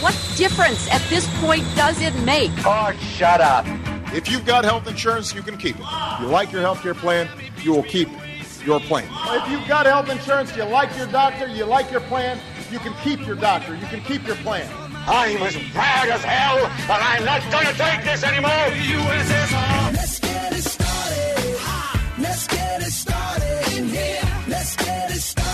What difference at this point does it make? Oh, shut up. If you've got health insurance, you can keep it. You like your health care plan, you will keep your plan. If you've got health insurance, you like your doctor, you like your plan, you can keep your doctor, you can keep your plan. I'm as mad as hell, and I'm not going to take this anymore. Let's get it started. Let's get it started in here. Let's get it started.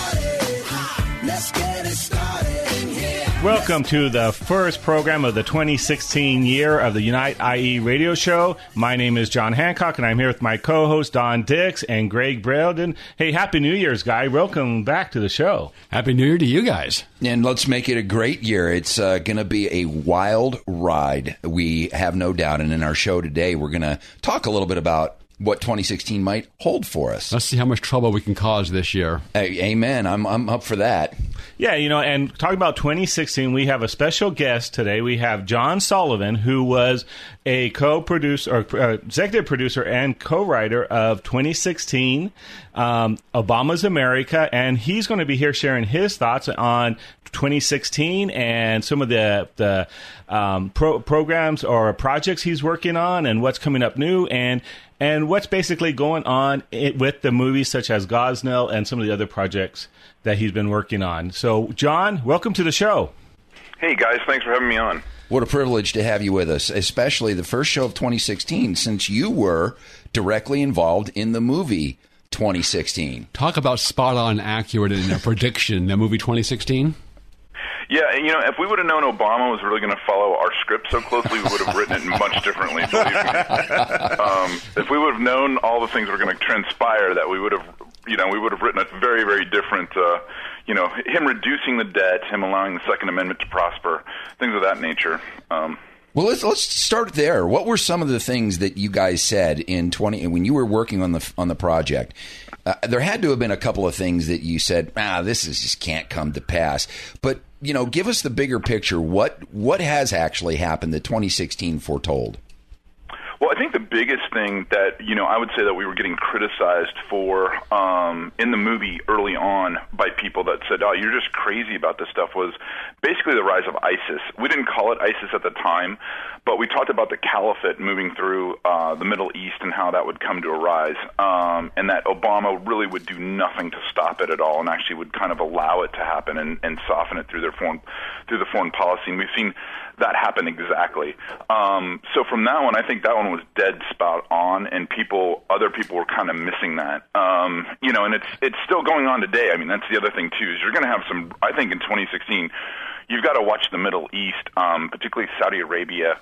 Welcome to the first program of the 2016 year of the Unite IE radio show. My name is John Hancock, and I'm here with my co host Don Dix and Greg Brailden. Hey, Happy New Year's, guy. Welcome back to the show. Happy New Year to you guys. And let's make it a great year. It's uh, going to be a wild ride. We have no doubt. And in our show today, we're going to talk a little bit about what 2016 might hold for us. Let's see how much trouble we can cause this year. Hey, amen. I'm, I'm up for that. Yeah, you know, and talking about 2016, we have a special guest today. We have John Sullivan, who was a co-producer, or uh, executive producer, and co-writer of 2016, um, Obama's America, and he's going to be here sharing his thoughts on 2016 and some of the the um, pro- programs or projects he's working on, and what's coming up new, and and what's basically going on with the movies such as Gosnell and some of the other projects that he's been working on. So, John, welcome to the show. Hey guys, thanks for having me on. What a privilege to have you with us, especially the first show of 2016, since you were directly involved in the movie 2016. Talk about spot on accurate in a prediction, the movie 2016. Yeah, you know, if we would have known Obama was really going to follow our script so closely, we would have written it much differently. Um, if we would have known all the things were going to transpire, that we would have, you know, we would have written a very, very different. Uh, you know, him reducing the debt, him allowing the Second Amendment to prosper, things of that nature. Um, Well, let's let's start there. What were some of the things that you guys said in 20 when you were working on the on the project? Uh, there had to have been a couple of things that you said, "Ah, this is just can't come to pass." But, you know, give us the bigger picture. What what has actually happened that 2016 foretold? Well, I think the biggest thing that you know I would say that we were getting criticized for um, in the movie early on by people that said, "Oh, you're just crazy about this stuff," was basically the rise of ISIS. We didn't call it ISIS at the time, but we talked about the caliphate moving through uh, the Middle East and how that would come to arise, um, and that Obama really would do nothing to stop it at all, and actually would kind of allow it to happen and, and soften it through their foreign through the foreign policy. And we've seen that happen exactly. Um, so from that one, I think that one was dead spot on, and people, other people were kind of missing that. Um, you know, and it's it's still going on today. I mean, that's the other thing too. Is you're going to have some. I think in 2016, you've got to watch the Middle East, um, particularly Saudi Arabia.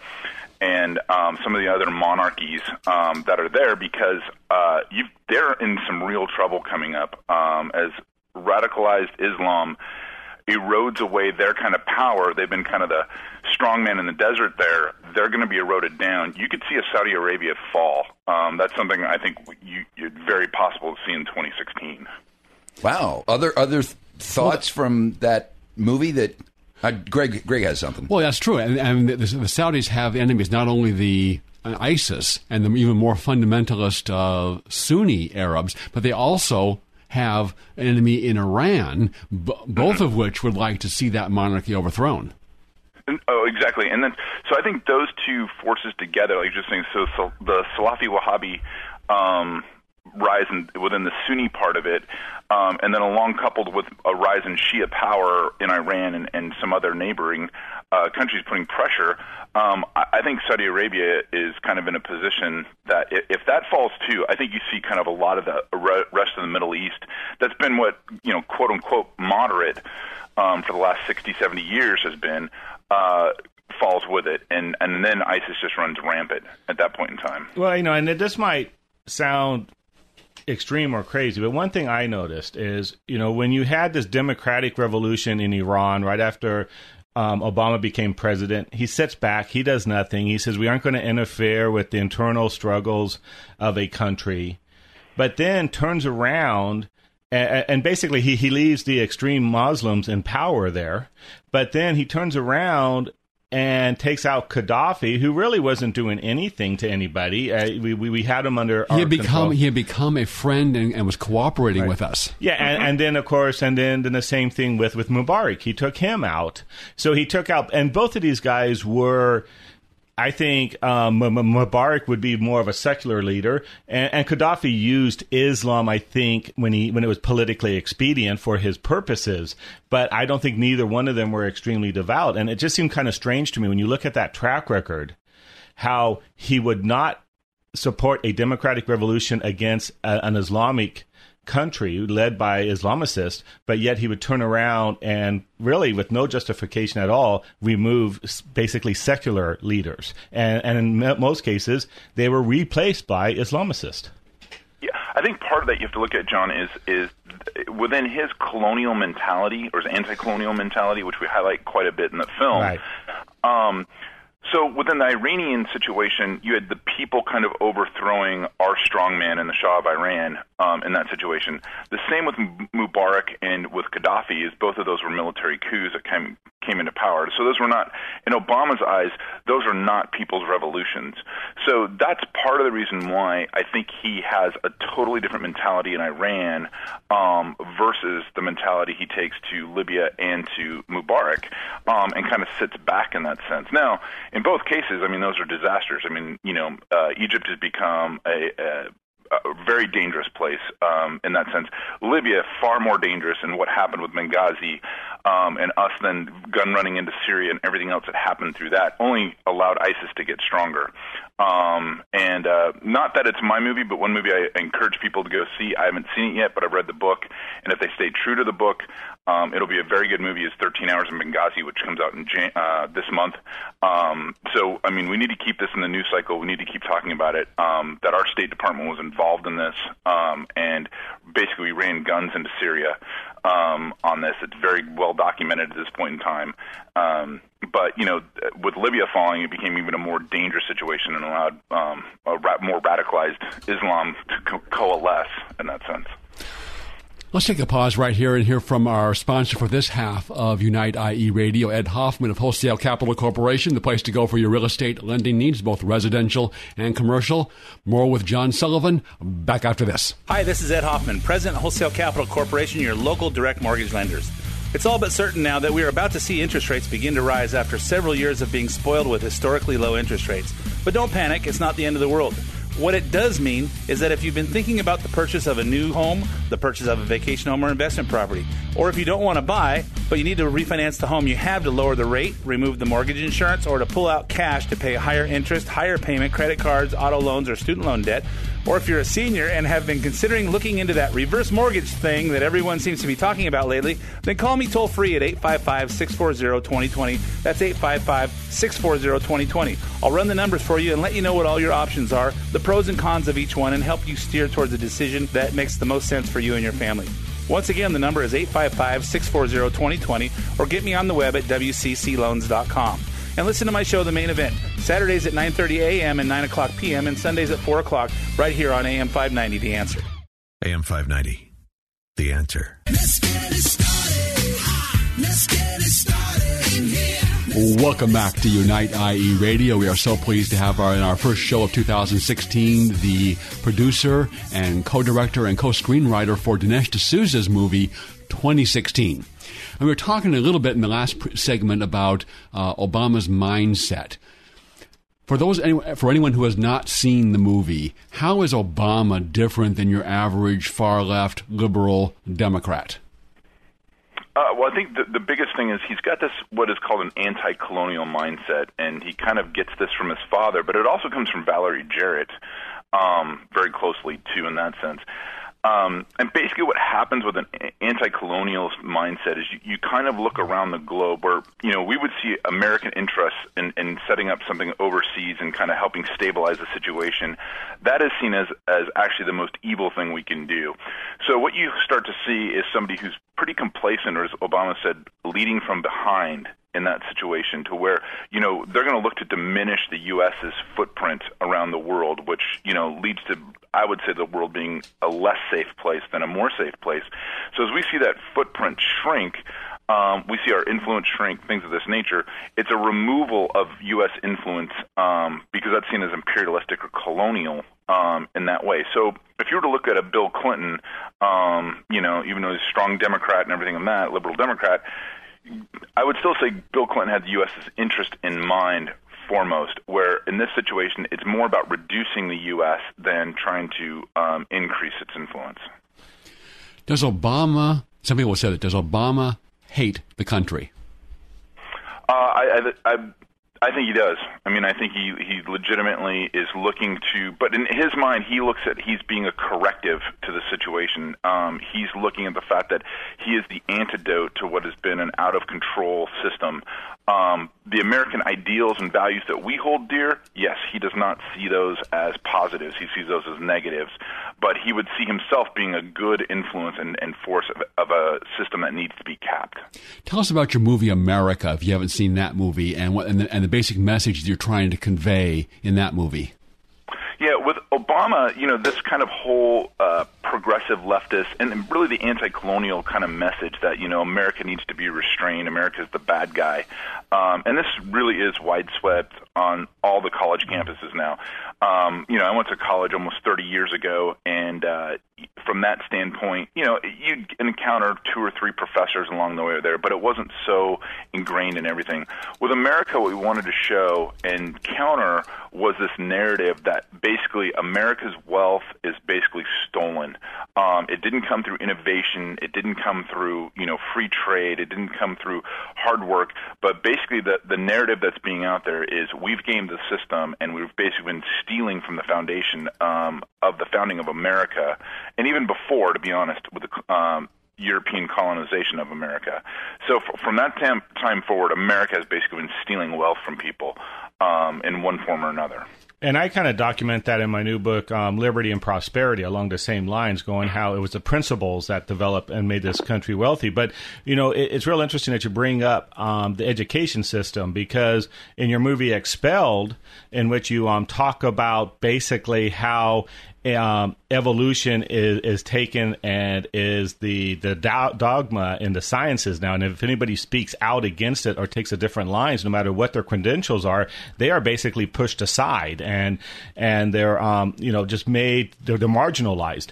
And um, some of the other monarchies um, that are there, because uh, you, they're in some real trouble coming up um, as radicalized Islam erodes away their kind of power. They've been kind of the strongman in the desert there. They're going to be eroded down. You could see a Saudi Arabia fall. Um, that's something I think you, it's very possible to see in 2016. Wow. Other other th- thoughts from that movie that uh, Greg Greg has something. Well, that's true. And, and the, the Saudis have enemies, not only the uh, ISIS and the even more fundamentalist uh, Sunni Arabs, but they also have an enemy in Iran, b- both of which would like to see that monarchy overthrown. And- Oh, exactly. And then, so I think those two forces together, like you're just saying, so, so the Salafi Wahhabi um, rise in, within the Sunni part of it, um, and then along coupled with a rise in Shia power in Iran and, and some other neighboring uh, countries putting pressure, um, I, I think Saudi Arabia is kind of in a position that if, if that falls too, I think you see kind of a lot of the rest of the Middle East that's been what, you know, quote unquote moderate um, for the last 60, 70 years has been. Uh, falls with it, and and then ISIS just runs rampant at that point in time. Well, you know, and this might sound extreme or crazy, but one thing I noticed is, you know, when you had this democratic revolution in Iran right after um, Obama became president, he sits back, he does nothing. He says, We aren't going to interfere with the internal struggles of a country, but then turns around. And, and basically, he, he leaves the extreme Muslims in power there. But then he turns around and takes out Gaddafi, who really wasn't doing anything to anybody. Uh, we, we, we had him under he our had become control. he had become a friend and, and was cooperating with us. Yeah, and, and then of course, and then, then the same thing with with Mubarak. He took him out. So he took out, and both of these guys were. I think um, Mubarak would be more of a secular leader, and, and Gaddafi used Islam. I think when he when it was politically expedient for his purposes, but I don't think neither one of them were extremely devout. And it just seemed kind of strange to me when you look at that track record, how he would not support a democratic revolution against a, an Islamic country led by Islamicists, but yet he would turn around and really, with no justification at all, remove basically secular leaders. And, and in most cases, they were replaced by Islamicists. Yeah, I think part of that you have to look at, John, is is within his colonial mentality or his anti-colonial mentality, which we highlight quite a bit in the film. Right. Um, so within the Iranian situation, you had the people kind of overthrowing our strongman in the Shah of Iran um, in that situation. The same with Mubarak and with Gaddafi is both of those were military coups that came came into power. So those were not, in Obama's eyes, those are not people's revolutions. So that's part of the reason why I think he has a totally different mentality in Iran um, versus the mentality he takes to Libya and to Mubarak, um, and kind of sits back in that sense. Now, in both cases, I mean, those are disasters. I mean, you know, uh, Egypt has become a, a a very dangerous place um, in that sense. Libya far more dangerous, and what happened with Benghazi um, and us then gun running into Syria and everything else that happened through that only allowed ISIS to get stronger. Um, and uh, not that it's my movie, but one movie I encourage people to go see. I haven't seen it yet, but I've read the book, and if they stay true to the book, um, it'll be a very good movie. It's 13 Hours in Benghazi, which comes out in Jan- uh, this month. Um, so, I mean, we need to keep this in the news cycle. We need to keep talking about it. Um, that our State Department was involved in this, um, and basically we ran guns into Syria um, on this. It's very well documented at this point in time. Um, but you know, with Libya falling, it became even a more dangerous situation and allowed um, a ra- more radicalized Islam to co- coalesce in that sense. Let's take a pause right here and hear from our sponsor for this half of Unite IE Radio, Ed Hoffman of Wholesale Capital Corporation, the place to go for your real estate lending needs, both residential and commercial. More with John Sullivan. Back after this. Hi, this is Ed Hoffman, President of Wholesale Capital Corporation, your local direct mortgage lenders. It's all but certain now that we are about to see interest rates begin to rise after several years of being spoiled with historically low interest rates. But don't panic, it's not the end of the world. What it does mean is that if you've been thinking about the purchase of a new home, the purchase of a vacation home or investment property, or if you don't want to buy, but you need to refinance the home you have to lower the rate, remove the mortgage insurance, or to pull out cash to pay higher interest, higher payment, credit cards, auto loans, or student loan debt, or if you're a senior and have been considering looking into that reverse mortgage thing that everyone seems to be talking about lately, then call me toll free at 855 640 2020. That's 855 640 2020. I'll run the numbers for you and let you know what all your options are, the pros and cons of each one, and help you steer towards a decision that makes the most sense for you and your family. Once again, the number is 855 640 2020 or get me on the web at WCCLoans.com. And listen to my show, The Main Event, Saturdays at 9.30 a.m. and 9 o'clock p.m. and Sundays at 4 o'clock right here on AM 590, The Answer. AM 590. The answer. Let's get it started. Let's get it started in here. Welcome back to Unite IE Radio. We are so pleased to have our, in our first show of 2016 the producer and co-director and co-screenwriter for Dinesh D'Souza's movie 2016. And we were talking a little bit in the last segment about uh, Obama's mindset. For those, for anyone who has not seen the movie, how is Obama different than your average far left liberal Democrat? Uh, well, I think the, the biggest thing is he's got this what is called an anti-colonial mindset, and he kind of gets this from his father, but it also comes from Valerie Jarrett, um, very closely too, in that sense. Um, and basically, what happens with an anti-colonial mindset is you, you kind of look around the globe where you know we would see American interests in, in setting up something overseas and kind of helping stabilize the situation. That is seen as as actually the most evil thing we can do. So what you start to see is somebody who's pretty complacent, or as Obama said, leading from behind in that situation to where you know they're going to look to diminish the U.S.'s footprint around the world, which you know leads to I would say the world being a less safe place than a more safe place. So as we see that footprint shrink. Um, we see our influence shrink, things of this nature. It's a removal of U.S. influence um, because that's seen as imperialistic or colonial um, in that way. So if you were to look at a Bill Clinton, um, you know, even though he's a strong Democrat and everything in that, liberal Democrat, I would still say Bill Clinton had the U.S.'s interest in mind foremost, where in this situation it's more about reducing the U.S. than trying to um, increase its influence. Does Obama, some people said it, does Obama hate the country? Uh, I, I, I, I think he does. I mean, I think he he legitimately is looking to, but in his mind, he looks at he's being a corrective to the situation. Um, he's looking at the fact that he is the antidote to what has been an out of control system. Um, the American ideals and values that we hold dear, yes, he does not see those as positives. He sees those as negatives. But he would see himself being a good influence and, and force of, of a system that needs to be capped. Tell us about your movie America, if you haven't seen that movie, and what and the, and the basic message you're trying to convey in that movie. Yeah, with Obama, you know, this kind of whole uh, progressive leftist and really the anti-colonial kind of message that you know America needs to be restrained, America's the bad guy, um, and this really is widespread on all the college campuses now. Um, you know, I went to college almost 30 years ago, and uh, from that standpoint, you know, you'd encounter two or three professors along the way there, but it wasn't so ingrained in everything. With America, what we wanted to show and counter was this narrative that basically America's wealth is basically stolen. Um, it didn't come through innovation. It didn't come through, you know, free trade. It didn't come through hard work. But basically, the the narrative that's being out there is we've gamed the system, and we've basically been stealing from the foundation um, of the founding of America, and even before, to be honest, with the um, European colonization of America. So f- from that tam- time forward, America has basically been stealing wealth from people um, in one form or another. And I kind of document that in my new book, um, Liberty and Prosperity, along the same lines, going how it was the principles that developed and made this country wealthy. But, you know, it, it's real interesting that you bring up um, the education system because in your movie Expelled, in which you um, talk about basically how um, evolution is, is taken and is the the do- dogma in the sciences now. And if anybody speaks out against it or takes a different lines, no matter what their credentials are, they are basically pushed aside and and they're um, you know just made they're, they're marginalized.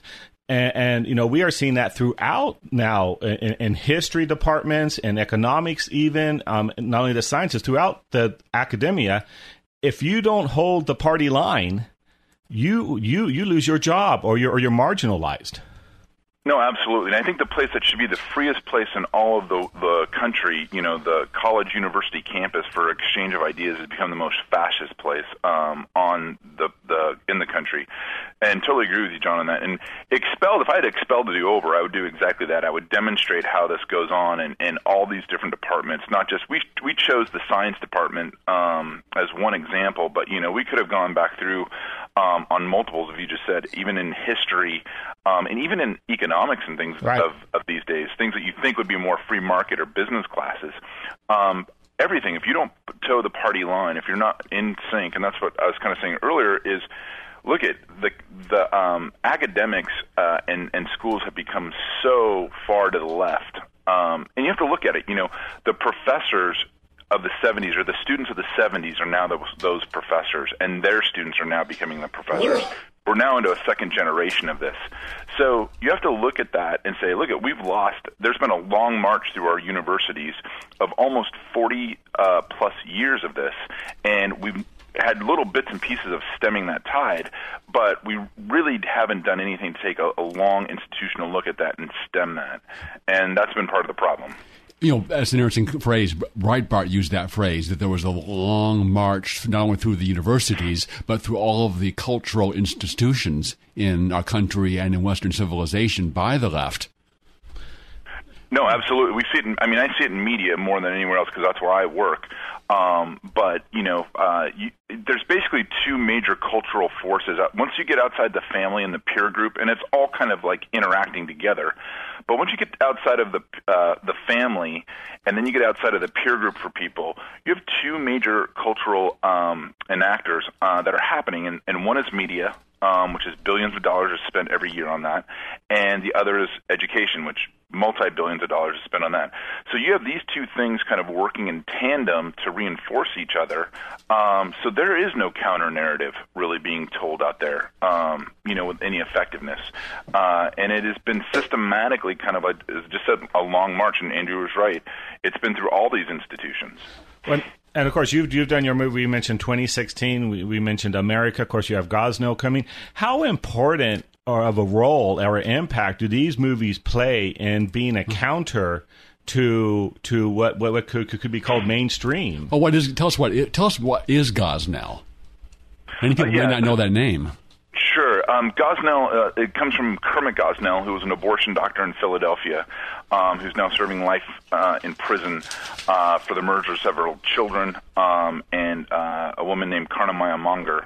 And, and, you know we are seeing that throughout now in, in history departments and economics, even um, not only the sciences, throughout the academia. If you don't hold the party line, you you you lose your job or you're or you're marginalized. No, absolutely. And I think the place that should be the freest place in all of the the country, you know, the college university campus for exchange of ideas has become the most fascist place um, on the the in the country. And totally agree with you, John, on that. And expelled, if I had expelled to do over, I would do exactly that. I would demonstrate how this goes on in, in all these different departments. Not just we we chose the science department um, as one example, but you know we could have gone back through um, on multiples, as you just said, even in history, um, and even in economics and things Right. of, of these days, things that you think would be more free market or business classes. Um, everything, if you don't toe the party line, if you're not in sync, and that's what I was kind of saying earlier, is look at the the um, academics uh, and and schools have become so far to the left, um, and you have to look at it. You know, the professors of the 70s or the students of the 70s are now those, those professors, and their students are now becoming the professors. We're now into a second generation of this. So you have to look at that and say, look, at we've lost. There's been a long march through our universities of almost 40 uh, plus years of this, and we've had little bits and pieces of stemming that tide, but we really haven't done anything to take a, a long institutional look at that and stem that, and that's been part of the problem. You know, that's an interesting phrase. Breitbart used that phrase that there was a long march not only through the universities but through all of the cultural institutions in our country and in Western civilization by the left. No, absolutely. We see it. In, I mean, I see it in media more than anywhere else because that's where I work. Um, but you know, uh, you, there's basically two major cultural forces. Uh, Once you get outside the family and the peer group, and it's all kind of like interacting together. But once you get outside of the uh, the family, and then you get outside of the peer group for people, you have two major cultural um, enactors uh, that are happening, and, and one is media, um, which is billions of dollars are spent every year on that, and the other is education, which multi billions of dollars is spent on that. So you have these two things kind of working in tandem to reinforce each other. Um, so there is no counter narrative really being told out there, um, you know, with any effectiveness. Uh, and it has been systematically kind of a, just said, a long march. And Andrew was right; it's been through all these institutions. When, and of course, you've you've done your movie. You mentioned 2016. We, we mentioned America. Of course, you have Gosnell coming. How important or of a role or impact do these movies play in being a counter to to what what, what could, could be called mainstream? Oh, what is? Tell us what. Tell us what is Gosnell. Many people Uh, yeah. may not know that name. Um, Gosnell, uh, it comes from Kermit Gosnell, who was an abortion doctor in Philadelphia, um, who's now serving life uh, in prison uh, for the murder of several children, um, and uh, a woman named Karnamaya Mongar.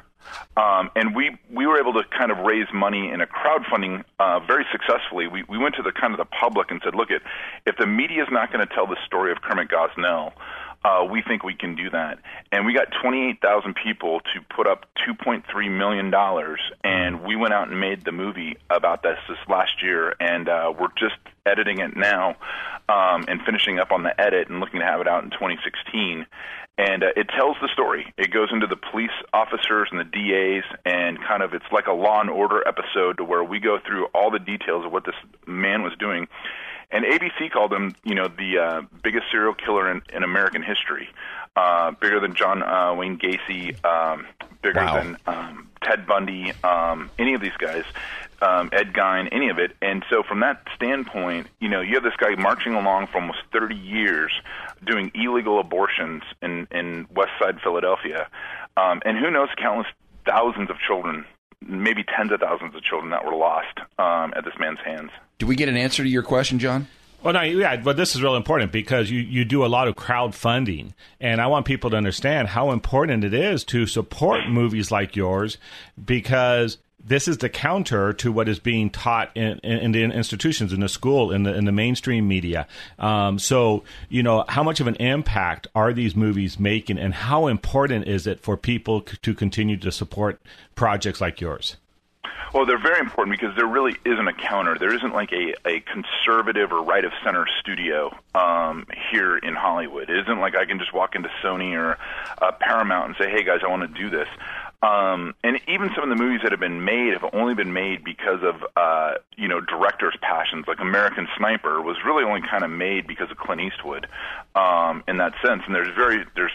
Um, and we we were able to kind of raise money in a crowdfunding uh, very successfully. We we went to the kind of the public and said, look, it if the media is not going to tell the story of Kermit Gosnell, uh, we think we can do that. And we got 28,000 people to put up 2.3 million dollars, and we went out and made the movie about this this last year, and uh, we're just editing it now um, and finishing up on the edit and looking to have it out in 2016. And uh, it tells the story. It goes into the police officers and the DAs, and kind of it's like a Law and Order episode to where we go through all the details of what this man was doing. And ABC called him, you know, the uh, biggest serial killer in, in American history, uh, bigger than John uh, Wayne Gacy, um, bigger Wow. than um, Ted Bundy, um, any of these guys, um, Ed Gein, any of it. And so, from that standpoint, you know, you have this guy marching along for almost 30 years doing illegal abortions in in West Side Philadelphia, um, and who knows, countless thousands of children, maybe tens of thousands of children that were lost um, at this man's hands. Do we get an answer to your question, John? Well, no, yeah, but this is real important because you, you do a lot of crowdfunding, and I want people to understand how important it is to support movies like yours because this is the counter to what is being taught in, in, in the institutions, in the school, in the in the mainstream media. Um, so, you know, how much of an impact are these movies making, and how important is it for people c- to continue to support projects like yours? Well, they're very important because there really isn't a counter. There isn't like a, a conservative or right of center studio um, here in Hollywood. It isn't like I can just walk into Sony or uh, Paramount and say, "Hey guys, I want to do this." Um, and even some of the movies that have been made have only been made because of uh, you know directors' passions. Like American Sniper was really only kind of made because of Clint Eastwood um, in that sense. And there's very there's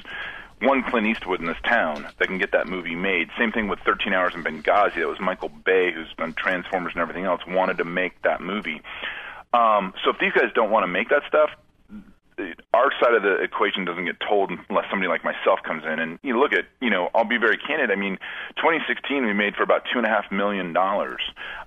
one Clint Eastwood in this town that can get that movie made. Same thing with 13 Hours in Benghazi. That was Michael Bay, who's done Transformers and everything else, wanted to make that movie. Um, so if these guys don't want to make that stuff, our side of the equation doesn't get told unless somebody like myself comes in. And you look at, you know, I'll be very candid. I mean, 2016 we made for about two and a half million dollars.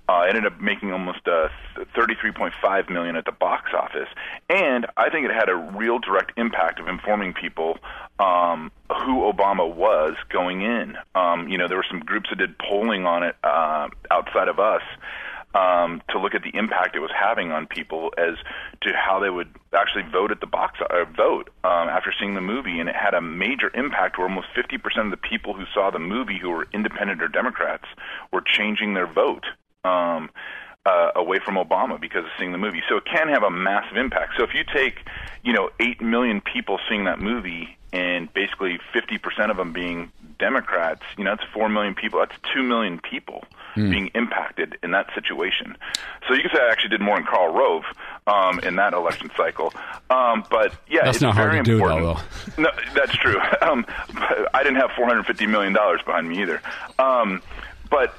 Uh, ended up making almost uh, 33.5 million at the box office, and I think it had a real direct impact of informing people um, who Obama was going in. Um, you know, there were some groups that did polling on it uh, outside of us um, to look at the impact it was having on people as to how they would actually vote at the box uh, vote um, after seeing the movie, and it had a major impact where almost 50% of the people who saw the movie who were independent or Democrats were changing their vote. Um, uh, away from Obama because of seeing the movie. So it can have a massive impact. So if you take, you know, 8 million people seeing that movie and basically 50% of them being Democrats, you know, that's 4 million people. That's 2 million people Hmm. being impacted in that situation. So you can say I actually did more in Karl Rove um, in that election cycle. Um, but yeah, That's it's not hard very to do, though, important. No, that's true. Um, but I didn't have 450 million dollars behind me either. Um, but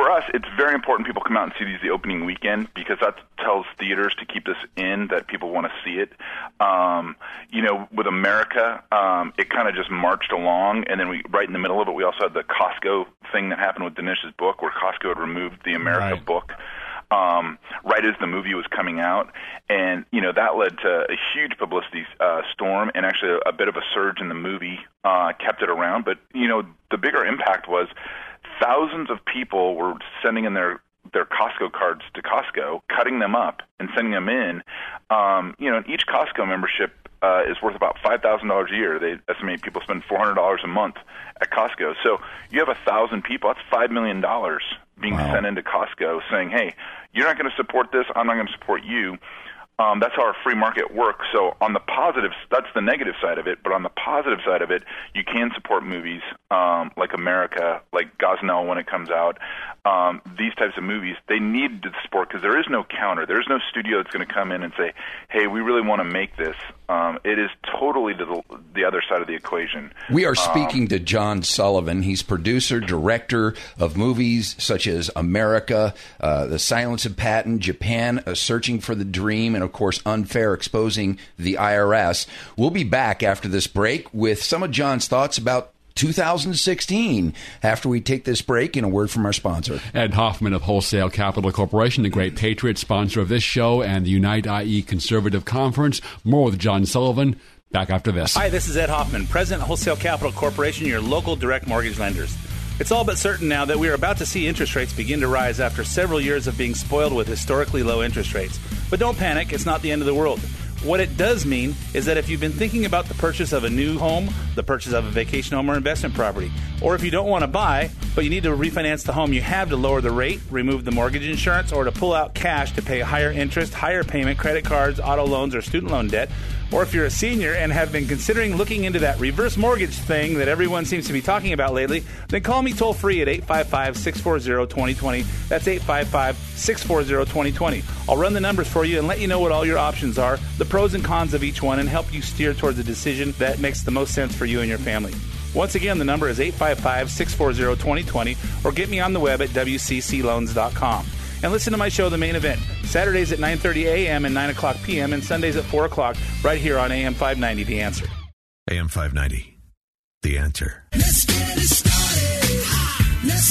for us, it's very important people come out and see these the opening weekend because that tells theaters to keep this in that people want to see it. Um, you know, with America, um, it kind of just marched along, and then we right in the middle of it, we also had the Costco thing that happened with Dinesh's book, where Costco had removed the America Right. book um, right as the movie was coming out, and you know that led to a huge publicity uh, storm and actually a, a bit of a surge in the movie. Uh, kept it around, but you know the bigger impact was thousands of people were sending in their their Costco cards to Costco, cutting them up and sending them in. Um, you know, each Costco membership uh, is worth about five thousand dollars a year. They estimate people spend four hundred dollars a month at Costco. So you have a thousand people. That's five million dollars being sent into Costco, saying, "Hey, you're not going to support this. I'm not going to support you." Um, that's how our free market works. So on the positive, that's the negative side of it. But on the positive side of it, you can support movies um, like America, like Gosnell when it comes out. Um, these types of movies, they need to support because there is no counter. There is no studio that's going to come in and say, "Hey, we really want to make this." Um, it is totally to the, the other side of the equation. We are Um, speaking to John Sullivan. He's producer, director of movies such as America, uh, The Silence of Patton, Japan, uh, Searching for the Dream, and of course, Unfair, exposing the IRS. We'll be back after this break with some of John's thoughts about 2016 after we take this break and a word from our sponsor. Ed Hoffman of Wholesale Capital Corporation, the great patriot sponsor of this show and the Unite IE Conservative Conference. More with John Sullivan. Back after this. Hi, this is Ed Hoffman, President of Wholesale Capital Corporation, your local direct mortgage lenders. It's all but certain now that we are about to see interest rates begin to rise after several years of being spoiled with historically low interest rates. But don't panic, it's not the end of the world. What it does mean is that if you've been thinking about the purchase of a new home, the purchase of a vacation home or investment property, or if you don't want to buy, but you need to refinance the home you have to lower the rate, remove the mortgage insurance, or to pull out cash to pay higher interest, higher payment, credit cards, auto loans, or student loan debt, or if you're a senior and have been considering looking into that reverse mortgage thing that everyone seems to be talking about lately, then call me toll free at 855 640 2020. That's 855 640 2020. I'll run the numbers for you and let you know what all your options are, the pros and cons of each one, and help you steer towards a decision that makes the most sense for you and your family. Once again, the number is 855 640 2020 or get me on the web at WCCLoans.com. And listen to my show, The Main Event, Saturdays at 9.30 a.m. and 9 o'clock p.m. and Sundays at 4 o'clock right here on AM 590, The Answer. AM 590. The answer.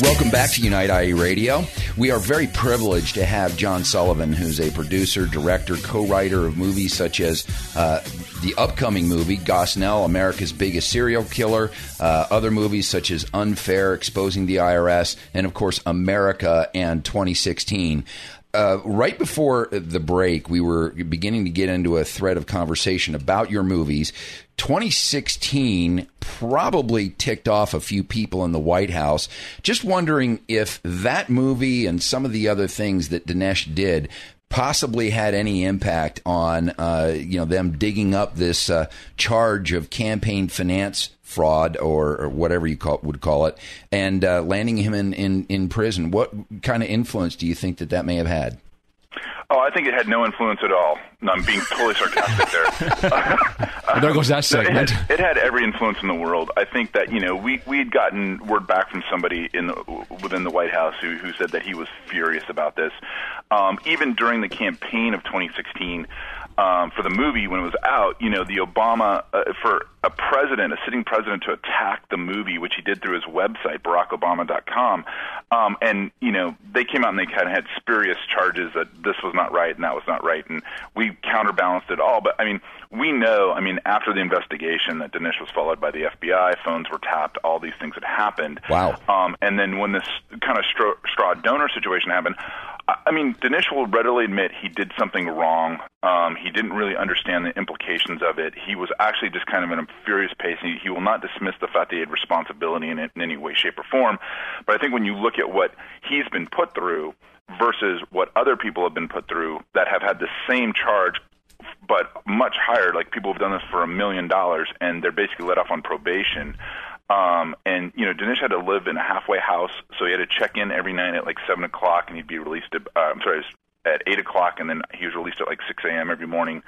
Welcome back to Unite IE Radio. We are very privileged to have John Sullivan, who's a producer, director, co-writer of movies such as uh, the upcoming movie Gosnell, America's Biggest Serial Killer, uh, other movies such as Unfair, Exposing the IRS, and of course America and 2016. Uh, right before the break, we were beginning to get into a thread of conversation about your movies. 2016 probably ticked off a few people in the White House. Just wondering if that movie and some of the other things that Dinesh did possibly had any impact on uh, you know them digging up this uh, charge of campaign finance fraud or, or whatever you call, would call it and uh, landing him in, in, in prison. What kind of influence do you think that that may have had? Oh, I think it had no influence at all. No, I'm being totally sarcastic there. there goes that It segment. had, it had every influence in the world. I think that you know we we had gotten word back from somebody in the, within the White House who who said that he was furious about this. Um, even during the campaign of 2016 um, for the movie when it was out, you know, the Obama uh, for a president, a sitting president, to attack the movie, which he did through his website, BarackObama.com, um, and you know they came out and they kind of had spurious charges that this was not right and that was not right, and we counterbalanced it all. But I mean, we know, I mean, after the investigation that Dinesh was followed by the FBI, phones were tapped, all these things had happened. Wow. Um, and then when this kind of straw, straw donor situation happened, I mean, Dinesh will readily admit he did something wrong. Um, he didn't really understand the implications of it. He was actually just kind of in a furious pace. He, he will not dismiss the fact that he had responsibility in it in any way, shape, or form. But I think when you look at what he's been put through versus what other people have been put through that have had the same charge but much higher. Like people have done this for a million dollars, and they're basically let off on probation. Um, and you know, Dinesh had to live in a halfway house, so he had to check in every night at like seven o'clock, and he'd be released at uh, I'm sorry, at eight o'clock, and then he was released at like six a.m. every morning.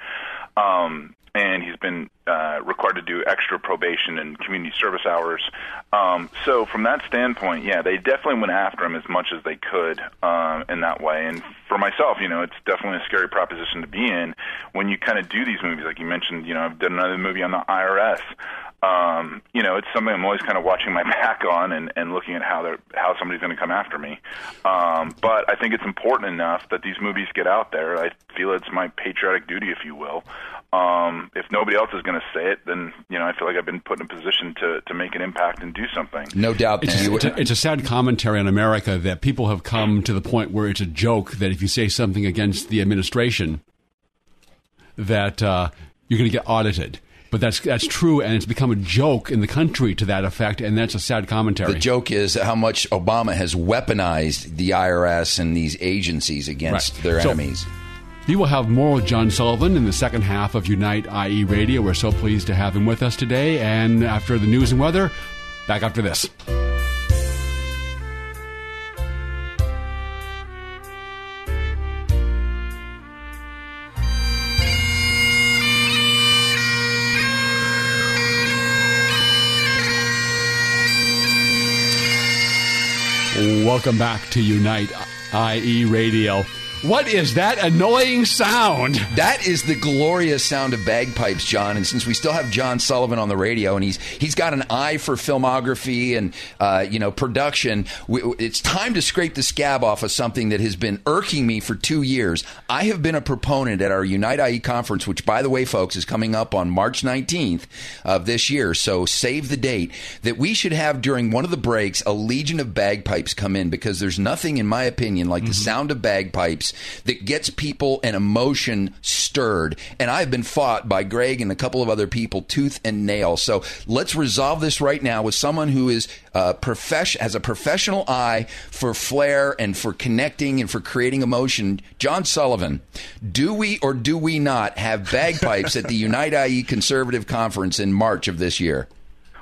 Um, and he's been uh, required to do extra probation and community service hours. Um, so from that standpoint, yeah, they definitely went after him as much as they could um, in that way. And for myself, you know, it's definitely a scary proposition to be in when you kind of do these movies, like you mentioned. You know, I've done another movie on the IRS. Um, you know, it's something I'm always kind of watching my back on and, and looking at how they're how somebody's going to come after me. Um, but I think it's important enough that these movies get out there. I feel it's my patriotic duty, if you will. Um, if nobody else is going to say it, then you know I feel like I've been put in a position to to make an impact and do something. No doubt. It's, it's, a, it's a sad commentary on America that people have come to the point where it's a joke that if you say something against the administration, that uh, you're going to get audited. But that's that's true, and it's become a joke in the country to that effect, and that's a sad commentary. The joke is how much Obama has weaponized the IRS and these agencies against Right. their So- enemies. We will have more with John Sullivan in the second half of Unite IE Radio. We're so pleased to have him with us today. And after the news and weather, back after this. Welcome back to Unite IE Radio. What is that annoying sound? That is the glorious sound of bagpipes, John. And since we still have John Sullivan on the radio, and he's he's got an eye for filmography and uh, you know production, we, it's time to scrape the scab off of something that has been irking me for two years. I have been a proponent at our Unite IE conference, which, by the way, folks, is coming up on March 19th of this year. So save the date. That we should have during one of the breaks a legion of bagpipes come in because there's nothing, in my opinion, like the sound of bagpipes that gets people and emotion stirred. And I've been fought by Greg and a couple of other people tooth and nail. So let's resolve this right now with someone who is uh, profession has a professional eye for flair and for connecting and for creating emotion. John Sullivan, do we or do we not have bagpipes at the Unite IE Conservative Conference in March of this year?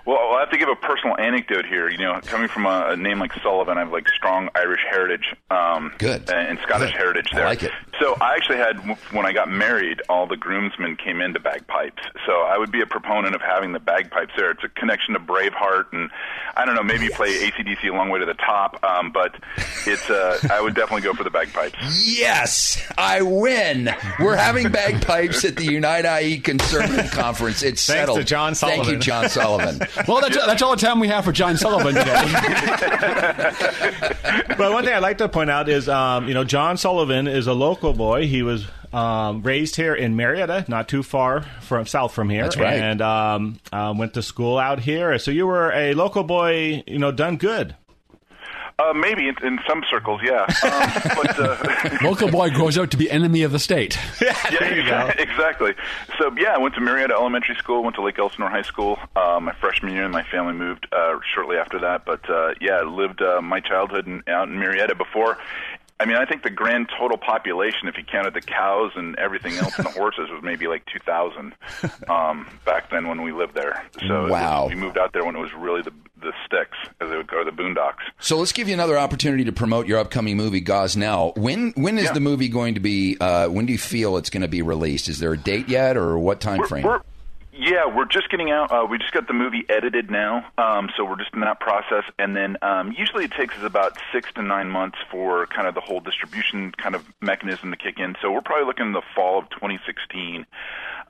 Well, I'll have to give a personal anecdote here. You know, coming from a, a name like Sullivan, I have like strong Irish heritage, um, Good. and Scottish Good. heritage I there. like it. So I actually had when I got married, all the groomsmen came into bagpipes. So I would be a proponent of having the bagpipes there. It's a connection to Braveheart, and I don't know, maybe play ACDC a long way to the top. Um, but it's uh, I would definitely go for the bagpipes. Yes, I win. We're having bagpipes at the Unite IE Conservative Conference. It's Thanks settled. to John Thank you, John Sullivan. Well, that's, that's all the time we have for John Sullivan today. but one thing I'd like to point out is, um, you know, John Sullivan is a local boy. He was um, raised here in Murrieta, not too far from south from here. That's right. And um, uh, went to school out here. So you were a local boy, you know, done good. Uh, maybe in, in some circles, yeah. Um, but uh, Local boy grows out to be enemy of the state. yeah, there you go. exactly. So yeah, I went to Murrieta Elementary School, went to Lake Elsinore High School. Uh, my freshman year, and my family moved uh, shortly after that. But uh, yeah, lived uh, my childhood in, out in Murrieta before. I mean, I think the grand total population, if you counted the cows and everything else and the horses, was maybe like 2,000 um, back then when we lived there. So Wow. we moved out there when it was really the the sticks, as they would go, the boondocks. So let's give you another opportunity to promote your upcoming movie, Gosnell. When when is Yeah. the movie going to be? Uh, when do you feel it's going to be released? Is there a date yet, or what time We're- frame? we're- yeah, we're just getting out. Uh, we just got the movie edited now, um, so we're just in that process. And then um, usually it takes us about six to nine months for kind of the whole distribution kind of mechanism to kick in. So we're probably looking in the fall of 2016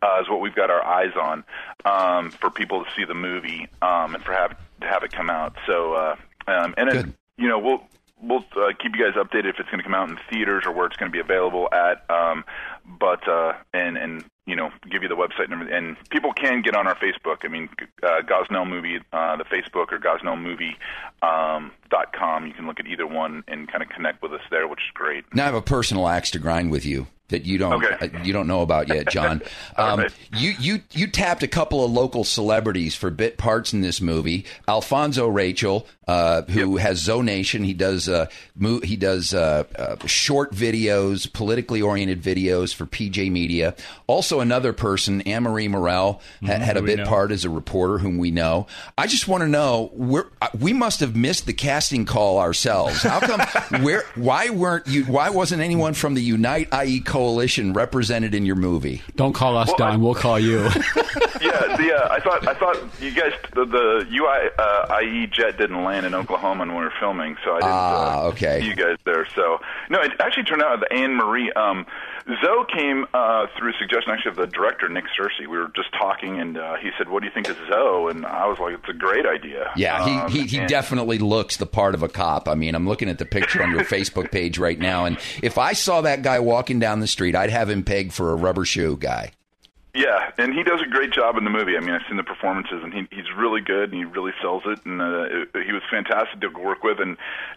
uh, is what we've got our eyes on um, for people to see the movie um, and for have to have it come out. So uh, um, and then you know we'll we'll uh, keep you guys updated if it's going to come out in theaters or where it's going to be available at. Um, but uh, and and you know give you the website and everything. And people can get on our Facebook. I mean, uh, Gosnell Movie, uh, the Facebook or Gosnell Movie um, dot com. You can look at either one and kind of connect with us there, which is great. Now I have a personal axe to grind with you that you don't Okay. uh, you don't know about yet, John. Um, right. You you you tapped a couple of local celebrities for bit parts in this movie. Alfonzo Rachel, uh, who has Zonation, he does uh, mo- he does uh, uh, short videos, politically oriented videos for PJ Media. Also also another person, Ann Marie Murrell, ha- had a who bit know. part as a reporter whom we know. I just want to know we're, uh, we must have missed the casting call ourselves. How come? where? Why weren't you? Why wasn't anyone from the Unite IE coalition represented in your movie? Don't call us Don. We'll call you. yeah, the, uh, I thought I thought you guys the, the UI uh, IE jet didn't land in Oklahoma when we were filming, so I didn't Ah, uh, okay. see you guys there. So no, it actually turned out that Anne Marie um, Zoe came uh, through suggestion actually of the director Nick Searcy. We were just talking, and uh, he said, "What do you think of Zoe?" And I was like, "It's a great idea." Yeah, Um, he, he, he and- definitely looks the part of a cop. I mean, I'm looking at the picture on your Facebook page right now, and if I saw that guy walking down the street, I'd have him pegged for a rubber shoe guy. Yeah, and he does a great job in the movie. I mean, I've seen the performances, and he, he's really good, and he really sells it. And uh, it, he was fantastic to work with. And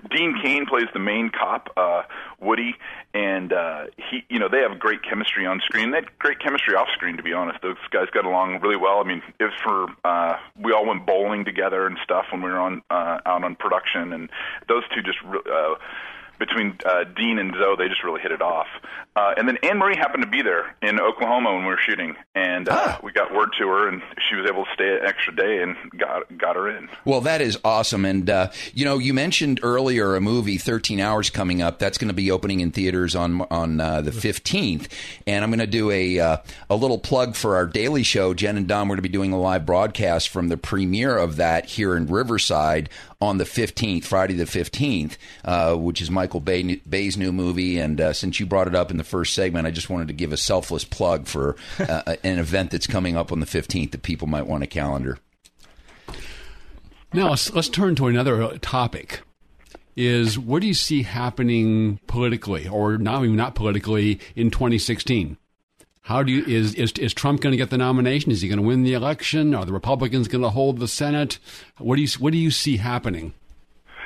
Dean Cain plays the main cop, uh, Woody, and uh, he, you know, they have great chemistry on screen. They had great chemistry off screen, to be honest. Those guys got along really well. I mean, if for uh, we all went bowling together and stuff when we were on uh, out on production, and those two just. re- Uh, between uh, Dean and Zoe, they just really hit it off. Uh, and then Ann Marie happened to be there in Oklahoma when we were shooting, and uh, we got word to her, and she was able to stay an extra day and got got her in. Well, that is awesome. And, uh, you know, you mentioned earlier a movie, 13 Hours, coming up. That's going to be opening in theaters on on uh, the 15th. And I'm going to do a, uh, a little plug for our daily show. Jen and Dom, we're going to be doing a live broadcast from the premiere of that here in Riverside on the 15th, Friday the 15th, uh, which is Michael Bay, Bay's new movie. And uh, since you brought it up in the first segment, I just wanted to give a selfless plug for uh, an event that's coming up on the 15th that people might want to calendar. Now let's, let's turn to another topic. Is what do you see happening politically, or not even not politically, in 2016? How do you is is, is Trump going to get the nomination? Is he going to win the election? Are the Republicans going to hold the Senate? What do you what do you see happening?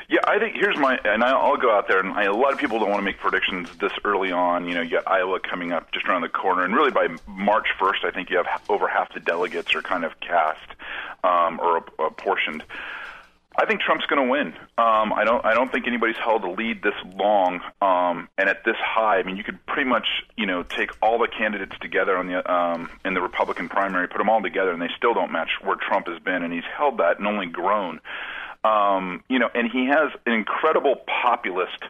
Yeah, I think here's my, and I'll go out there, and I, a lot of people don't want to make predictions this early on. You know, you got Iowa coming up just around the corner, and really by March 1st, I think you have over half the delegates are kind of cast um, or ap- apportioned. I think Trump's going to win. Um, I don't. I don't think anybody's held a lead this long um, and at this high. I mean, you could pretty much, you know, take all the candidates together on the um, in the Republican primary, put them all together, and they still don't match where Trump has been, and he's held that and only grown. Um, you know, and he has an incredible populist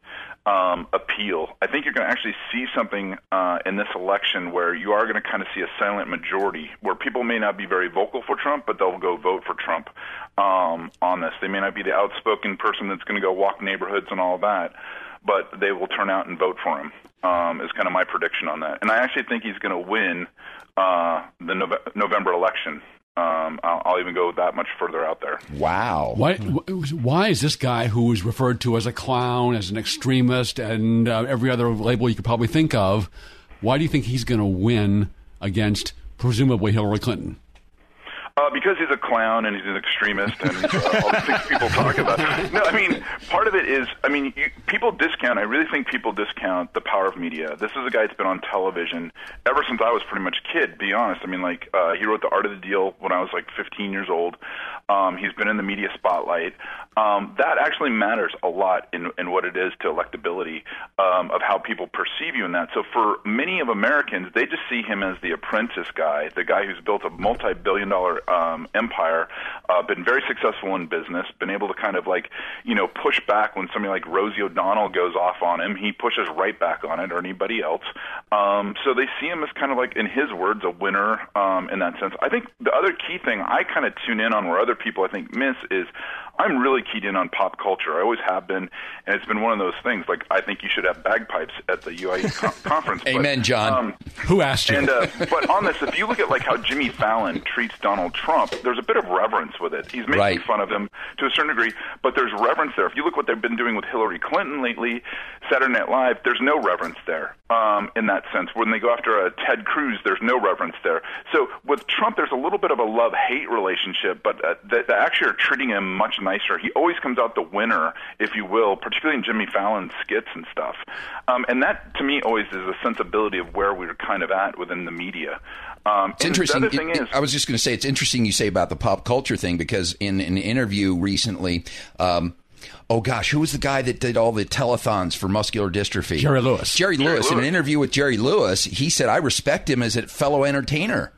um, appeal. I think you're going to actually see something uh, in this election where you are going to kind of see a silent majority, where people may not be very vocal for Trump, but they'll go vote for Trump um, on this. They may not be the outspoken person that's going to go walk neighborhoods and all that, but they will turn out and vote for him. Um, is kind of my prediction on that, and I actually think he's going to win uh, the Nove- November election. Um, I'll, I'll even go that much further out there. Wow. Why, why is this guy who is referred to as a clown, as an extremist, and uh, every other label you could probably think of, why do you think he's going to win against presumably Hillary Clinton? Uh, because he's a clown and he's an extremist and uh, all the things people talk about. No, I mean, part of it is, I mean, you, people discount, I really think people discount the power of media. This is a guy that's been on television ever since I was pretty much a kid, be honest. I mean, like, uh, he wrote The Art of the Deal when I was like 15 years old. Um, he's been in the media spotlight. Um, that actually matters a lot in, in what it is to electability um, of how people perceive you in that. So for many of Americans, they just see him as the apprentice guy, the guy who's built a multi-billion dollar um, empire, uh, been very successful in business, been able to kind of like, you know, push back when somebody like Rosie O'Donnell goes off on him. He pushes right back on it or anybody else. Um, so they see him as kind of like, in his words, a winner um, in that sense. I think the other key thing I kind of tune in on where other people I think miss is I'm really keyed in on pop culture. I always have been, and it's been one of those things. Like I think you should have bagpipes at the UIE con- conference. but, Amen, John. um, Who asked you? and uh, but on this, if you look at like how Jimmy Fallon treats Donald Trump, there's a bit of reverence with it. He's making Right. fun of him to a certain degree, but there's reverence there. If you look what they've been doing with Hillary Clinton lately, Saturday Night Live, there's no reverence there um, in that sense. When they go after uh, Ted Cruz, there's no reverence there. So with Trump, there's a little bit of a love-hate relationship, but uh, they, they actually are treating him much nicer. He always comes out the winner, if you will, particularly in Jimmy Fallon skits and stuff. Um, and that, to me, always is a sensibility of where we're kind of at within the media. Um, It's interesting. The other thing It- is, I was just going to say it's interesting you say about the pop culture thing because in an interview recently, um, Oh gosh, who was the guy that did all the telethons for muscular dystrophy? Jerry Lewis. Jerry, Jerry Lewis. In an interview with Jerry Lewis, he said, "I respect him as a fellow entertainer."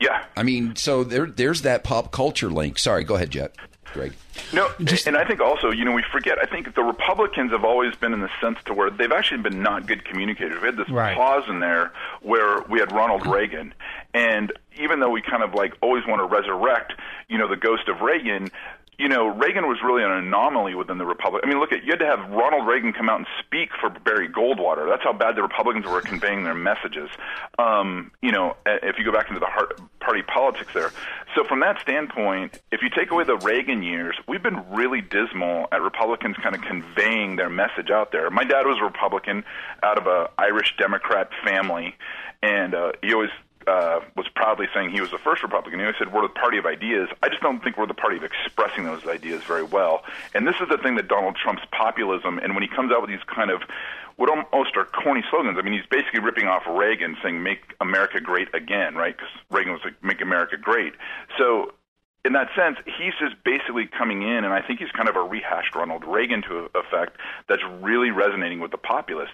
Yeah. I mean, so there, there's that pop culture link. Sorry, go ahead, Jet. Greg. No, and I think also, you know, we forget. I think the Republicans have always been in the sense to where they've actually been not good communicators. We had this Right. pause in there where we had Ronald mm-hmm. Reagan, and even though we kind of like always want to resurrect, you know, the ghost of Reagan. You know, Reagan was really an anomaly within the Republic. I mean, look at you had to have Ronald Reagan come out and speak for Barry Goldwater. That's how bad the Republicans were conveying their messages. Um, you know, if you go back into the heart, party politics there. So from that standpoint, if you take away the Reagan years, we've been really dismal at Republicans kind of conveying their message out there. My dad was a Republican out of a Irish Democrat family, and uh, he always uh, was proudly saying he was the first Republican. He always said we're the party of ideas. I just don't think we're the party of expressing those ideas very well. And this is the thing that Donald Trump's populism, and when he comes out with these kind of what almost are corny slogans. I mean, he's basically ripping off Reagan, saying "Make America Great Again," right? Because Reagan was like "Make America Great." So in that sense, he's just basically coming in, and I think he's kind of a rehashed Ronald Reagan to effect that's really resonating with the populist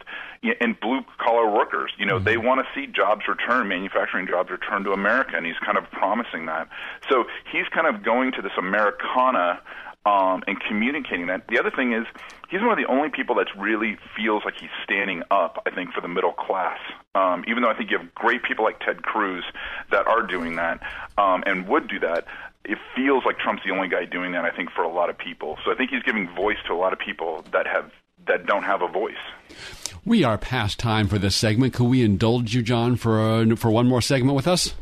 and blue collar workers. You know, they want to see jobs return, manufacturing jobs return to America, and he's kind of promising that. So he's kind of going to this Americana um, and communicating that. The other thing is, he's one of the only people that really feels like he's standing up. I think for the middle class. Um, even though I think you have great people like Ted Cruz that are doing that um, and would do that, it feels like Trump's the only guy doing that. I think for a lot of people. So I think he's giving voice to a lot of people that have that don't have a voice. We are past time for this segment. Could we indulge you, John, for uh, for one more segment with us?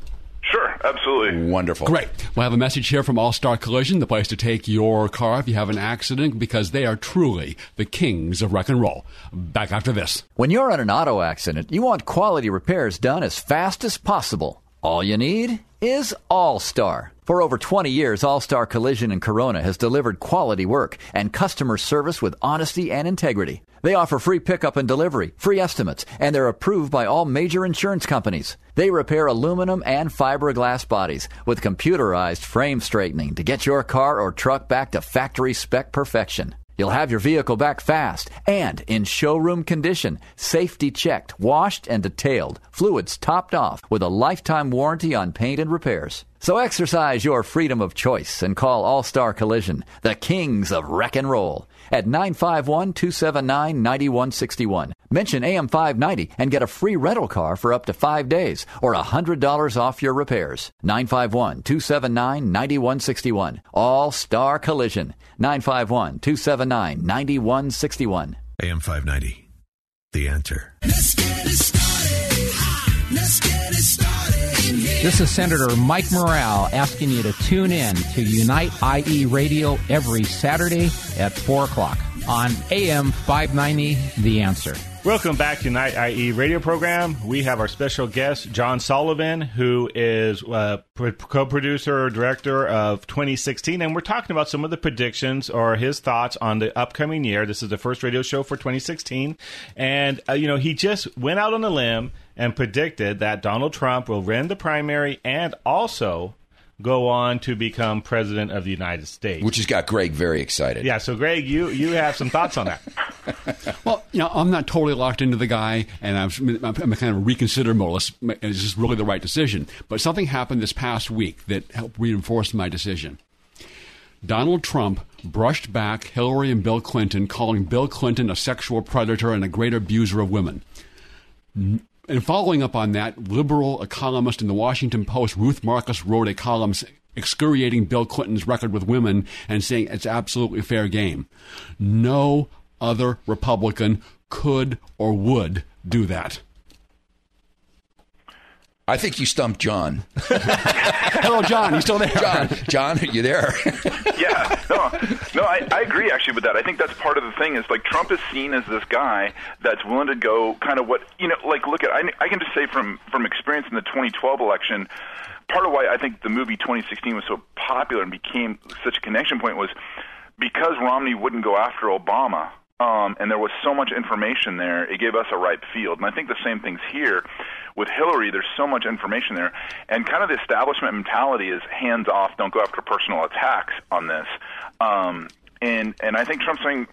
Sure, absolutely. Wonderful. Great. We'll have a message here from All Star Collision, the place to take your car if you have an accident, because they are truly the kings of wreck and roll. Back after this. When you're in an auto accident, you want quality repairs done as fast as possible. All you need is All Star. For over 20 years, All Star Collision in Corona has delivered quality work and customer service with honesty and integrity. They offer free pickup and delivery, free estimates, and they're approved by all major insurance companies. They repair aluminum and fiberglass bodies with computerized frame straightening to get your car or truck back to factory spec perfection. You'll have your vehicle back fast and in showroom condition, safety checked, washed and detailed, fluids topped off with a lifetime warranty on paint and repairs. So exercise your freedom of choice and call All Star Collision, the kings of wreck and roll, at 951 279 9161. Mention AM 590 and get a free rental car for up to five days or $100 off your repairs. 951 279 9161. All Star Collision. 951 279 9161. AM 590. The answer. Let's get it started. Let's get it started. This is Senator Mike Morrell asking you to tune in to Unite IE Radio every Saturday at 4 o'clock on AM 590 The Answer. Welcome back to Unite IE radio program. We have our special guest, John Sullivan, who is uh, co-producer or director of 2016, and we're talking about some of the predictions or his thoughts on the upcoming year. This is the first radio show for 2016, and uh, you know he just went out on a limb and predicted that Donald Trump will win the primary and also go on to become president of the United States. Which has got Greg very excited. Yeah, so Greg, you you have some thoughts on that. Well, you know, I'm not totally locked into the guy, and I'm, I'm kind of reconsider mode. Is this really the right decision? But something happened this past week that helped reinforce my decision. Donald Trump brushed back Hillary and Bill Clinton, calling Bill Clinton a sexual predator and a great abuser of women. And following up on that, liberal economist in the Washington Post, Ruth Marcus, wrote a column excoriating Bill Clinton's record with women and saying it's absolutely fair game. No other Republican could or would do that. I think you stumped John. Hello, John. You still there? John, John, are you there? yeah, no, no, I, I agree actually with that. I think that's part of the thing is like Trump is seen as this guy that's willing to go kind of what you know, like look at. I, I can just say from from experience in the 2012 election, part of why I think the movie 2016 was so popular and became such a connection point was because Romney wouldn't go after Obama. Um, and there was so much information there, it gave us a ripe field. And I think the same thing's here with Hillary. There's so much information there, and kind of the establishment mentality is hands off, don't go after personal attacks on this. Um, and and I think Trump's saying,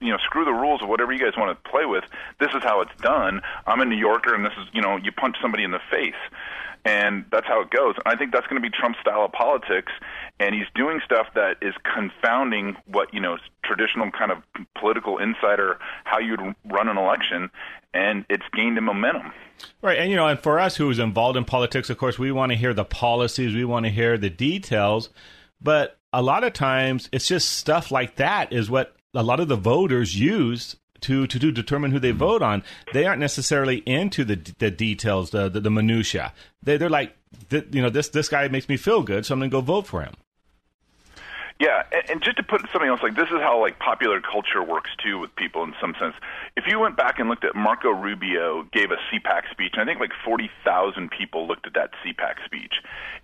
you know, screw the rules of whatever you guys want to play with. This is how it's done. I'm a New Yorker, and this is you know, you punch somebody in the face, and that's how it goes. I think that's going to be Trump's style of politics, and he's doing stuff that is confounding what you know traditional kind of political insider how you'd run an election, and it's gained in momentum. Right, and you know, and for us who's involved in politics, of course, we want to hear the policies, we want to hear the details, but a lot of times it's just stuff like that is what a lot of the voters use to to, to determine who they hmm. vote on. They aren't necessarily into the the details, the the, the minutia. They they're like, you know, this this guy makes me feel good, so I'm going to go vote for him. Yeah, and, and just to put something else, like this is how like popular culture works too with people in some sense. If you went back and looked at Marco Rubio gave a CPAC speech, and I think like forty thousand people looked at that CPAC speech.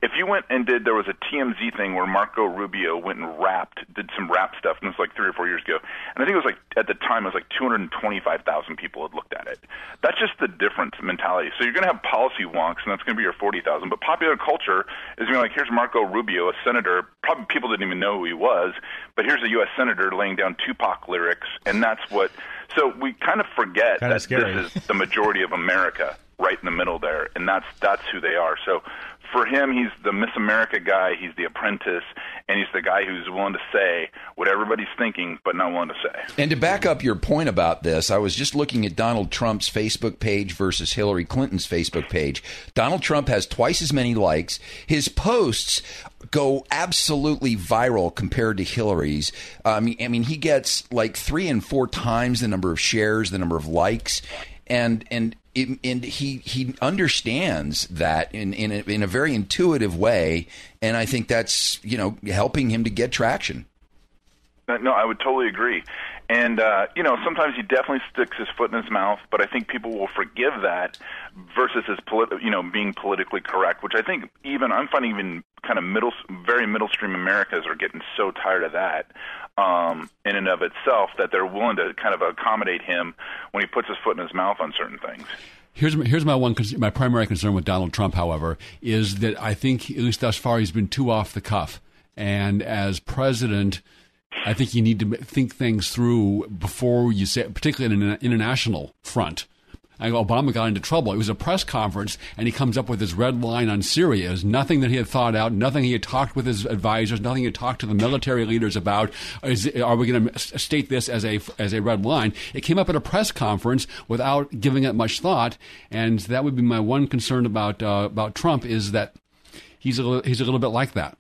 If you went and did, there was a TMZ thing where Marco Rubio went and rapped, did some rap stuff, and this was like three or four years ago, and I think it was like at the time it was like two hundred and twenty-five thousand people had looked at it. That's just the difference mentality. So you're going to have policy wonks, and that's going to be your forty thousand. But popular culture is to like here's Marco Rubio, a senator. Probably people didn't even know he was. But here's a U.S. senator laying down Tupac lyrics, and that's what. So we kind of forget Kinda that scary. this is the majority of America right in the middle there, and that's that's who they are. So for him, he's the Miss America guy, he's the apprentice, and he's the guy who's willing to say what everybody's thinking, but not willing to say. And to back up your point about this, I was just looking at Donald Trump's Facebook page versus Hillary Clinton's Facebook page. Donald Trump has twice as many likes. His posts go absolutely viral compared to Hillary's. I mean, he gets like three and four times the number of shares, the number of likes, and and it, and he he understands that in in a, in a very intuitive way, and I think that's you know helping him to get traction. No, I would totally agree. And uh, you know, sometimes he definitely sticks his foot in his mouth, but I think people will forgive that versus his polit- you know being politically correct, which I think even I'm finding even kind of middle, very middle stream Americans are getting so tired of that um, in and of itself that they're willing to kind of accommodate him when he puts his foot in his mouth on certain things. Here's my, here's my one my primary concern with Donald Trump, however, is that I think at least thus far he's been too off the cuff, and as president, I think you need to think things through before you say, particularly in an international front. I Obama got into trouble. It was a press conference, and he comes up with his red line on Syria. It nothing that he had thought out, nothing he had talked with his advisors, nothing he had talked to the military leaders about. Is, are we going to state this as a as a red line? It came up at a press conference without giving it much thought, and that would be my one concern about uh, about Trump is that he's a he's a little bit like that.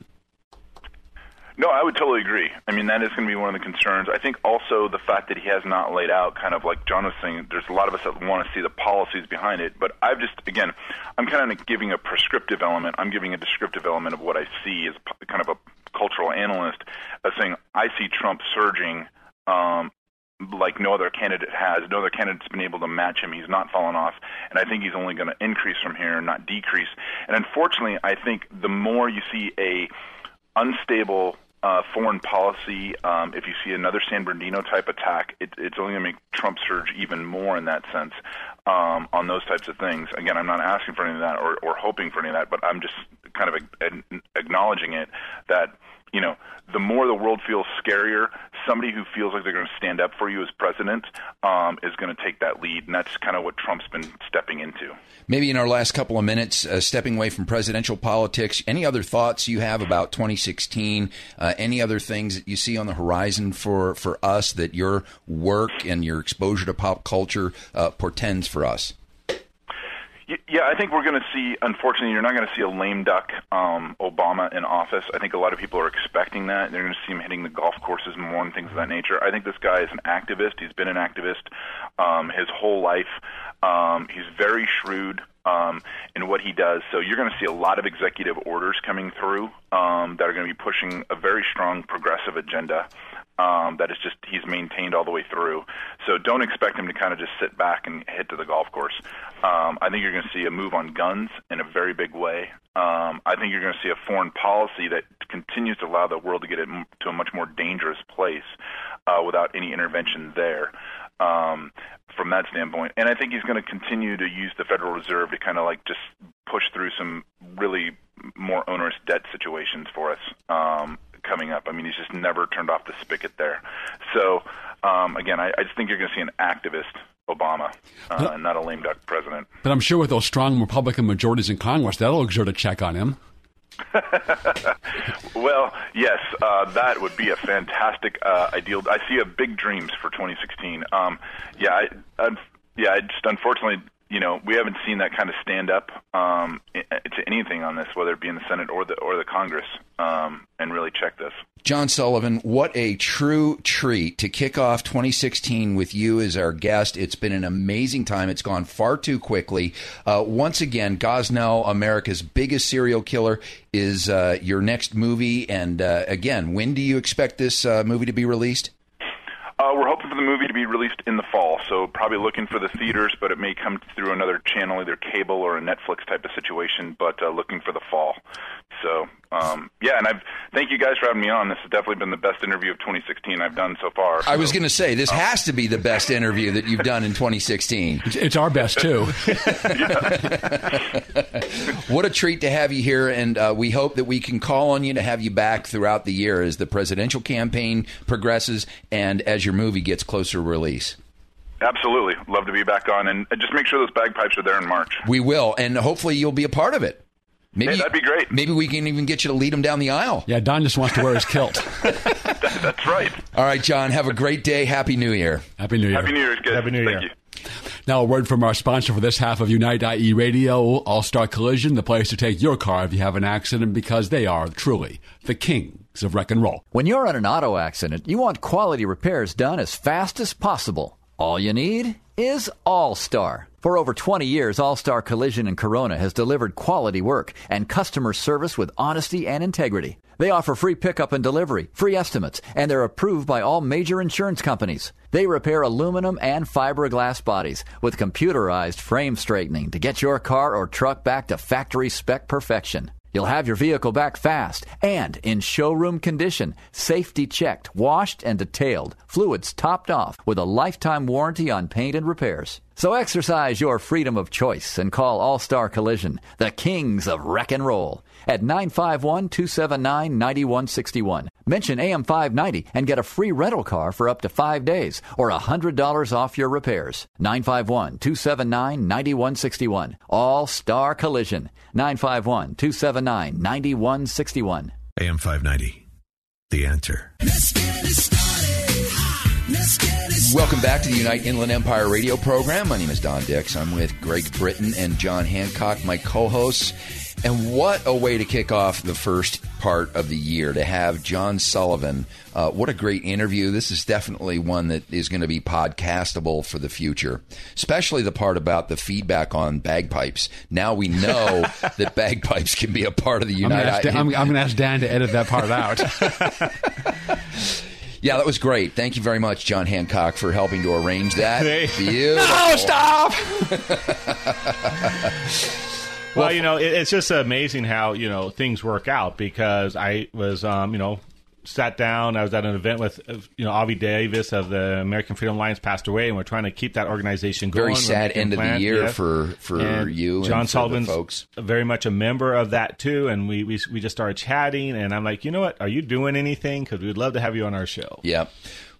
No, I would totally agree. I mean, that is going to be one of the concerns. I think also the fact that he has not laid out, kind of like John was saying, there's a lot of us that want to see the policies behind it. But I've just, again, I'm kind of giving a prescriptive element. I'm giving a descriptive element of what I see as kind of a cultural analyst, of saying I see Trump surging. Um, like no other candidate has. No other candidate's been able to match him. He's not fallen off, and I think he's only going to increase from here, not decrease. And unfortunately, I think the more you see a unstable uh, foreign policy, um, if you see another San Bernardino type attack, it, it's only going to make Trump surge even more in that sense um, on those types of things. Again, I'm not asking for any of that or, or hoping for any of that, but I'm just kind of ag- acknowledging it that you know, the more the world feels scarier, somebody who feels like they're going to stand up for you as president um, is going to take that lead, and that's kind of what Trump's been stepping into. Maybe in our last couple of minutes, uh, stepping away from presidential politics, any other thoughts you have about 2016? Uh, any other things that you see on the horizon for, for us that your work and your exposure to pop culture uh, portends for us? Yeah, I think we're going to see. Unfortunately, you're not going to see a lame duck um, Obama in office. I think a lot of people are expecting that. They're going to see him hitting the golf courses more and things of that nature. I think this guy is an activist. He's been an activist um, his whole life. Um, he's very shrewd um, in what he does. So you're going to see a lot of executive orders coming through um, that are going to be pushing a very strong progressive agenda um, that is just he's maintained all the way through. So don't expect him to kind of just sit back and hit to the golf course. Um, I think you're going to see a move on guns in a very big way. Um, I think you're going to see a foreign policy that continues to allow the world to get it to a much more dangerous place uh, without any intervention there. Um, from that standpoint, and I think he's going to continue to use the Federal Reserve to kind of like just push through some really more onerous debt situations for us. Um, coming up. I mean, he's just never turned off the spigot there. So um, again, I, I just think you're going to see an activist Obama, uh, and not a lame duck president. But I'm sure with those strong Republican majorities in Congress, that'll exert a check on him. well, yes, uh, that would be a fantastic uh, ideal. I see a big dreams for 2016. Um, yeah, I, I'm, yeah, I just unfortunately, you know, we haven't seen that kind of stand up um, to anything on this, whether it be in the Senate or the or the Congress, um, and really check this. John Sullivan, what a true treat to kick off 2016 with you as our guest. It's been an amazing time. It's gone far too quickly. Uh, once again, Gosnell, America's biggest serial killer, is uh, your next movie. And uh, again, when do you expect this uh, movie to be released? Uh, we're hoping for the movie released in the fall, so probably looking for the theaters, but it may come through another channel, either cable or a Netflix type of situation. But uh, looking for the fall. So um, yeah, and I've thank you guys for having me on. This has definitely been the best interview of 2016 I've done so far. I was going to say this has to be the best interview that you've done in 2016. It's our best too. what a treat to have you here, and uh, we hope that we can call on you to have you back throughout the year as the presidential campaign progresses and as your movie gets closer to release. Absolutely, love to be back on, and just make sure those bagpipes are there in March. We will, and hopefully you'll be a part of it. Maybe hey, that'd be great. Maybe we can even get you to lead them down the aisle. Yeah, Don just wants to wear his kilt. That's right. All right, John. Have a great day. Happy New Year. Happy New Year. Happy New Year, guys. Happy New Thank Year. You. Now, a word from our sponsor for this half of Unite IE Radio, All Star Collision, the place to take your car if you have an accident because they are truly the kings of wreck and roll. When you're in an auto accident, you want quality repairs done as fast as possible. All you need is All Star. For over 20 years, All Star Collision in Corona has delivered quality work and customer service with honesty and integrity. They offer free pickup and delivery, free estimates, and they're approved by all major insurance companies. They repair aluminum and fiberglass bodies with computerized frame straightening to get your car or truck back to factory spec perfection. You'll have your vehicle back fast and in showroom condition, safety checked, washed and detailed, fluids topped off with a lifetime warranty on paint and repairs. So exercise your freedom of choice and call All Star Collision, the kings of wreck and roll, at 951 279 9161. Mention AM 590 and get a free rental car for up to five days or $100 off your repairs. 951 279 9161. All Star Collision. 951 279 9161. AM 590. The answer. Let's get it started. Let's get it. Welcome back to the Unite Inland Empire radio program. My name is Don Dix. I'm with Greg Britton and John Hancock, my co hosts. And what a way to kick off the first part of the year to have John Sullivan. Uh, what a great interview. This is definitely one that is going to be podcastable for the future, especially the part about the feedback on bagpipes. Now we know that bagpipes can be a part of the I'm United. to I'm, I'm gonna ask Dan to edit that part out. Yeah, that was great. Thank you very much, John Hancock, for helping to arrange that. Beautiful. No, stop! well, you know, it, it's just amazing how you know things work out because I was, um, you know, sat down. I was at an event with, uh, you know, Avi Davis of the American Freedom Alliance passed away, and we're trying to keep that organization going. Very sad end of the year yeah. for for And you John for Sullivan's folks. very much a member of that too, and we we we just started chatting, and I'm like, you know what? Are you doing anything? Because we'd love to have you on our show. Yeah.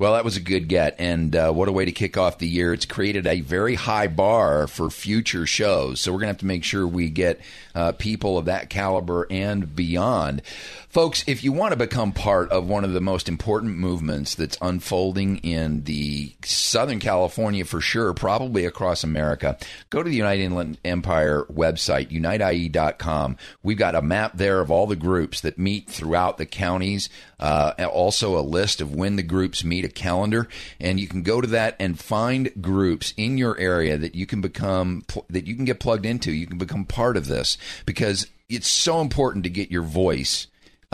Well, that was a good get, and uh, what a way to kick off the year! It's created a very high bar for future shows, so we're going to have to make sure we get uh, people of that caliber and beyond. Folks, if you want to become part of one of the most important movements that's unfolding in the Southern California for sure, probably across America, go to the United Inland Empire website, unitei.com. We've got a map there of all the groups that meet throughout the counties, uh, also a list of when the groups meet, a calendar, and you can go to that and find groups in your area that you can become, that you can get plugged into. You can become part of this because it's so important to get your voice.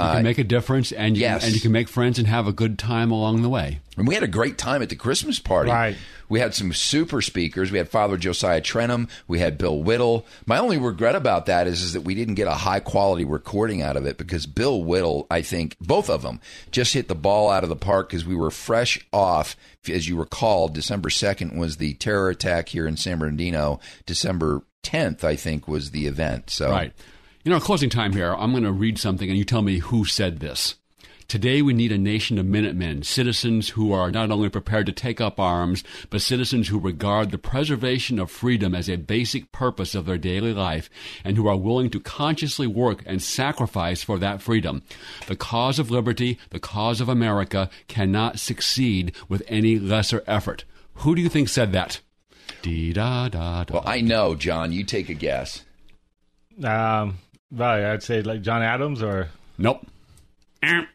You can uh, make a difference, and you, yes. and you can make friends and have a good time along the way. And we had a great time at the Christmas party. Right. We had some super speakers. We had Father Josiah Trenham. We had Bill Whittle. My only regret about that is, is that we didn't get a high quality recording out of it because Bill Whittle, I think, both of them just hit the ball out of the park because we were fresh off. As you recall, December 2nd was the terror attack here in San Bernardino. December 10th, I think, was the event. So Right. You know, closing time here, I'm going to read something and you tell me who said this. Today, we need a nation of Minutemen, citizens who are not only prepared to take up arms, but citizens who regard the preservation of freedom as a basic purpose of their daily life and who are willing to consciously work and sacrifice for that freedom. The cause of liberty, the cause of America, cannot succeed with any lesser effort. Who do you think said that? Dee da da da. Well, I know, John. You take a guess. Um, well, I'd say like John Adams or Nope. A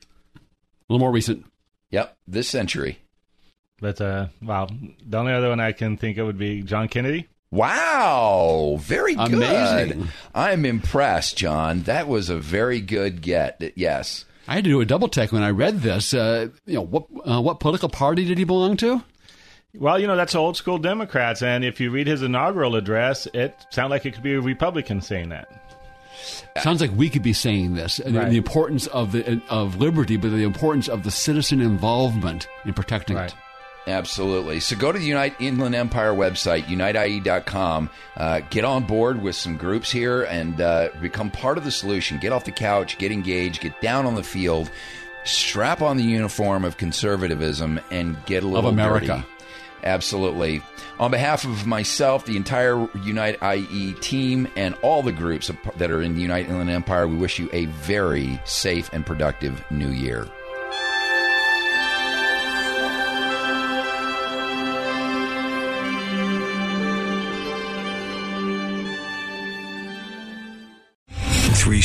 little more recent. Yep, this century. But uh, wow, the only other one I can think of would be John Kennedy. Wow, very good. Amazing. I'm impressed, John. That was a very good get. Yes. I had to do a double check when I read this. Uh, you know, what uh, what political party did he belong to? Well, you know that's old school Democrats, and if you read his inaugural address, it sounds like it could be a Republican saying that. Sounds like we could be saying this, and Right. the importance of the of liberty, but the importance of the citizen involvement in protecting it. Absolutely. So go to the Unite Inland Empire website, unitei.com. Uh, get on board with some groups here and uh, become part of the solution. Get off the couch, get engaged, get down on the field, strap on the uniform of conservatism, and get a little America. dirty. Absolutely. On behalf of myself, the entire Unite IE team, and all the groups that are in the Unite Inland Empire, we wish you a very safe and productive new year.